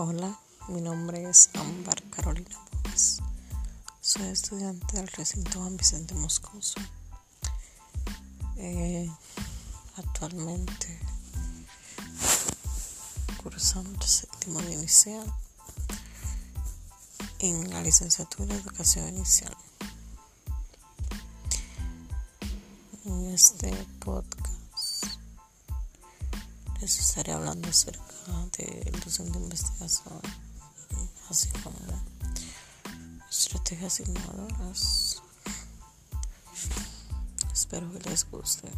Hola, mi nombre es Ámbar Carolina Pérez. Soy estudiante del recinto Juan Vicente Moscoso. Eh, actualmente cursando séptimo de inicial en la licenciatura de educación inicial. En este podcast les estaré hablando acerca del docente de investigación, así como estrategias innovadoras. Espero que les guste.